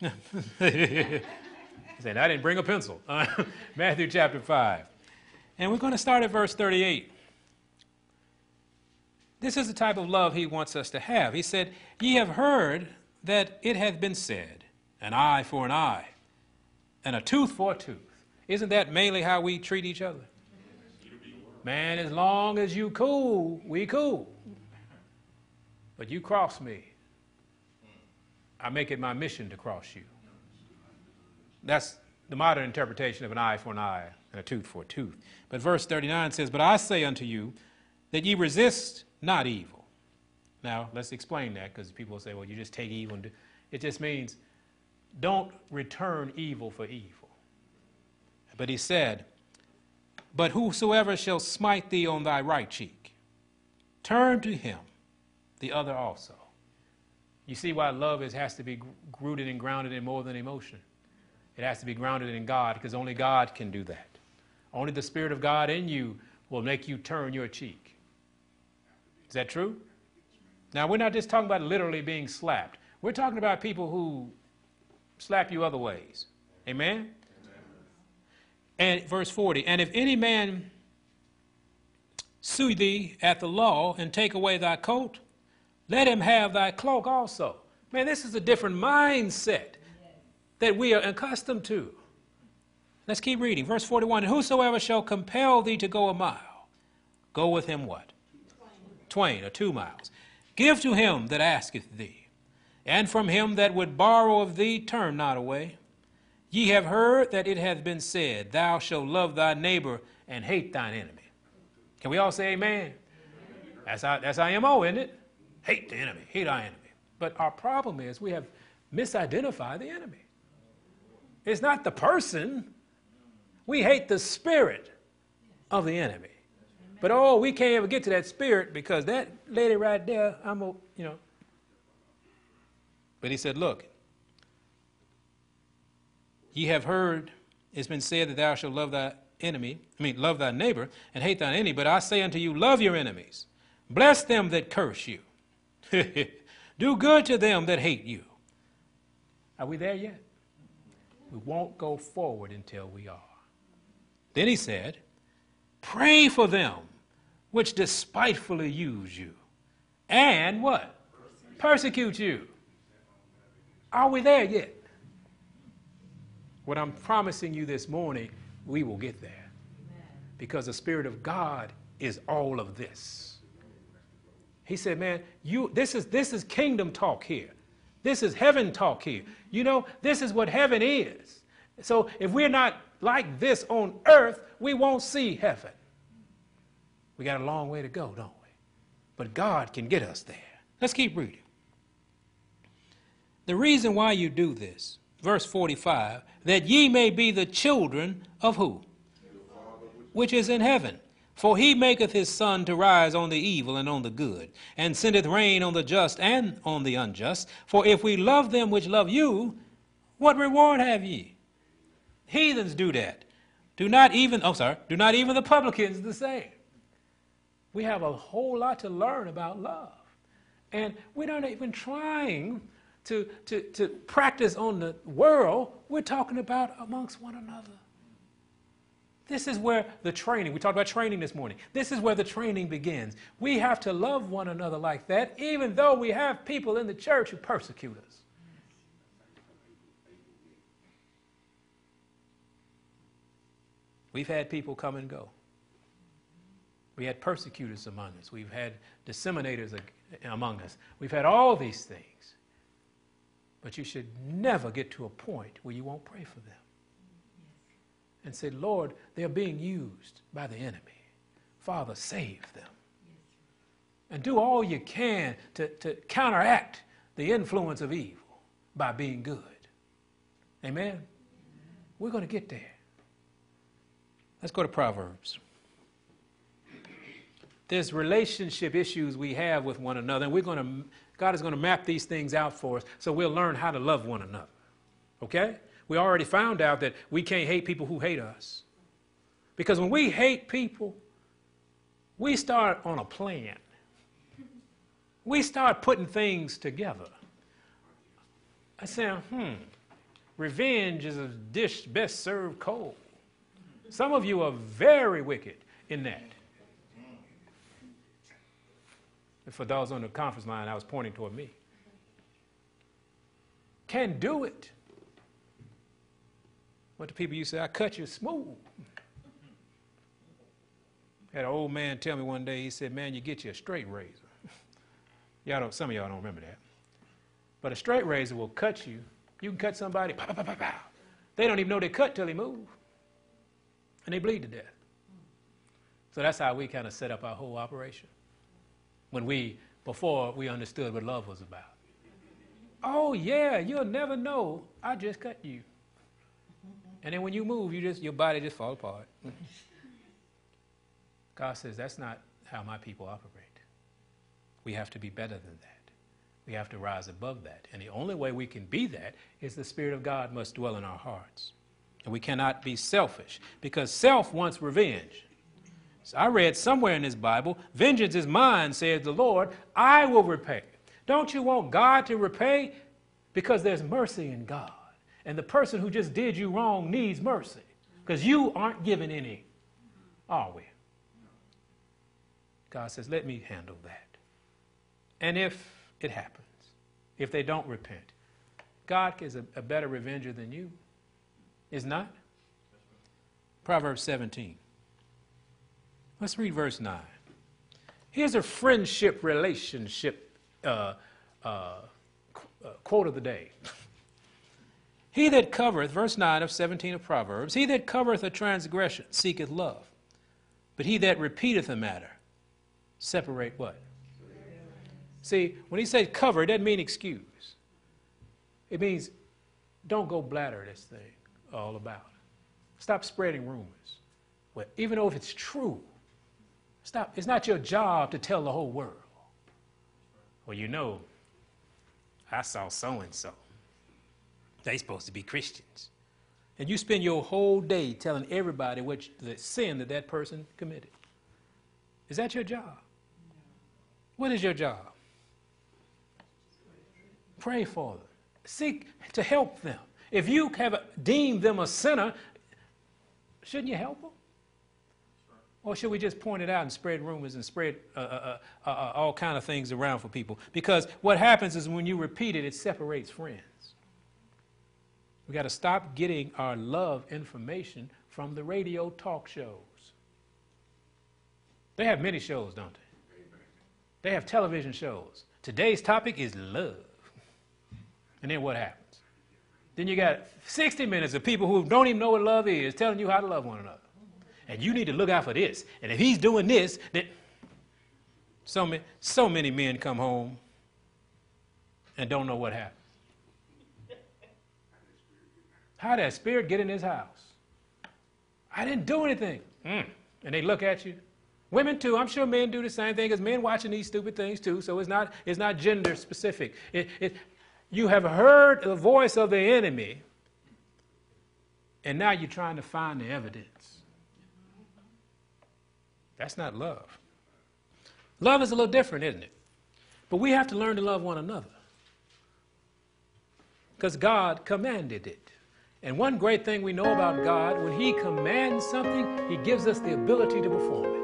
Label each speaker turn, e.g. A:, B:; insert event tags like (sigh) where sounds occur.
A: he said, I didn't bring a pencil. (laughs) Matthew chapter 5. And we're going to start at verse 38. This is the type of love he wants us to have. He said, Ye have heard that it hath been said, an eye for an eye, and a tooth for a tooth. Isn't that mainly how we treat each other? Man, as long as you cool, we cool. But you cross me, I make it my mission to cross you. That's the modern interpretation of an eye for an eye and a tooth for a tooth. But verse 39 says, But I say unto you that ye resist not evil. Now, let's explain that because people say, well, you just take evil and do. It just means don't return evil for evil. But he said, But whosoever shall smite thee on thy right cheek, turn to him the other also. You see why love is, has to be rooted and grounded in more than emotion. It has to be grounded in God because only God can do that. Only the Spirit of God in you will make you turn your cheek. Is that true? Now, we're not just talking about literally being slapped. We're talking about people who slap you other ways. Amen? And verse 40 And if any man sue thee at the law and take away thy coat, let him have thy cloak also. Man, this is a different mindset that we are accustomed to. Let's keep reading. Verse 41 And whosoever shall compel thee to go a mile, go with him what? Twain, or two miles. Give to him that asketh thee, and from him that would borrow of thee, turn not away. Ye have heard that it hath been said, Thou shalt love thy neighbor and hate thine enemy. Can we all say amen? That's our, that's our MO, isn't it? Hate the enemy, hate our enemy. But our problem is we have misidentified the enemy. It's not the person. We hate the spirit of the enemy. But oh, we can't ever get to that spirit because that lady right there, I'm a, you know. But he said, Look, ye have heard it's been said that thou shalt love thy enemy, I mean, love thy neighbor and hate thine enemy. But I say unto you, love your enemies, bless them that curse you, (laughs) do good to them that hate you. Are we there yet? We won't go forward until we are. Then he said, Pray for them which despitefully use you and what? Persecute you. Are we there yet? What I'm promising you this morning, we will get there. Because the Spirit of God is all of this. He said, Man, you this is this is kingdom talk here. This is heaven talk here. You know, this is what heaven is. So if we're not like this on earth, we won't see heaven. We got a long way to go, don't we? But God can get us there. Let's keep reading. The reason why you do this, verse 45, that ye may be the children of who? Which is in heaven. For he maketh his sun to rise on the evil and on the good, and sendeth rain on the just and on the unjust. For if we love them which love you, what reward have ye? Heathens do that. Do not even, oh, sorry, do not even the publicans the same. We have a whole lot to learn about love. And we're not even trying to, to, to practice on the world. We're talking about amongst one another. This is where the training, we talked about training this morning. This is where the training begins. We have to love one another like that, even though we have people in the church who persecute us. We've had people come and go. We had persecutors among us. We've had disseminators among us. We've had all these things. But you should never get to a point where you won't pray for them. And say, Lord, they're being used by the enemy. Father, save them. And do all you can to, to counteract the influence of evil by being good. Amen? We're going to get there. Let's go to Proverbs there's relationship issues we have with one another, and we're going to, God is going to map these things out for us so we'll learn how to love one another. Okay? We already found out that we can't hate people who hate us. Because when we hate people, we start on a plan. We start putting things together. I say, hmm, revenge is a dish best served cold. Some of you are very wicked in that. And for those on the conference line, I was pointing toward me. Can do it. What the people you say, I cut you smooth. Had an old man tell me one day, he said, Man, you get you a straight razor. (laughs) y'all don't, some of y'all don't remember that. But a straight razor will cut you. You can cut somebody, pow, pow, pow, they don't even know they cut till they move. And they bleed to death. So that's how we kind of set up our whole operation. When we, before we understood what love was about. Oh yeah, you'll never know. I just cut you. And then when you move, you just your body just falls apart. God says, that's not how my people operate. We have to be better than that. We have to rise above that. And the only way we can be that is the Spirit of God must dwell in our hearts. And we cannot be selfish because self wants revenge. So I read somewhere in this Bible, vengeance is mine, says the Lord, I will repay. Don't you want God to repay? Because there's mercy in God. And the person who just did you wrong needs mercy because you aren't given any, are we? God says, let me handle that. And if it happens, if they don't repent, God is a, a better revenger than you, is not? Proverbs 17. Let's read verse 9. Here's a friendship relationship uh, uh, uh, quote of the day. (laughs) he that covereth, verse 9 of 17 of Proverbs, he that covereth a transgression seeketh love, but he that repeateth a matter separate what? See, when he says cover, it doesn't mean excuse. It means don't go bladder this thing all about. Stop spreading rumors. Well, even though if it's true, stop. It's not your job to tell the whole world. Well, you know, I saw so and so. They supposed to be Christians. And you spend your whole day telling everybody what the sin that that person committed. Is that your job? What is your job? Pray for them. Seek to help them. If you have deemed them a sinner, shouldn't you help them? Or should we just point it out and spread rumors and spread uh, uh, uh, uh, uh all kind of things around for people? Because what happens is when you repeat it, it separates friends. We got to stop getting our love information from the radio talk shows. They have many shows, don't they? They have television shows. Today's topic is love. And then what happens? Then you got 60 minutes of people who don't even know what love is telling you how to love one another. And you need to look out for this. And if he's doing this, then so many, so many men come home and don't know what happened. How did that spirit get in his house? I didn't do anything. Mm. And they look at you Women too. I'm sure men do the same thing as men watching these stupid things too. So it's not, it's not gender specific. It, it, you have heard the voice of the enemy, and now you're trying to find the evidence. That's not love. Love is a little different, isn't it? But we have to learn to love one another. Because God commanded it. And one great thing we know about God, when He commands something, He gives us the ability to perform it.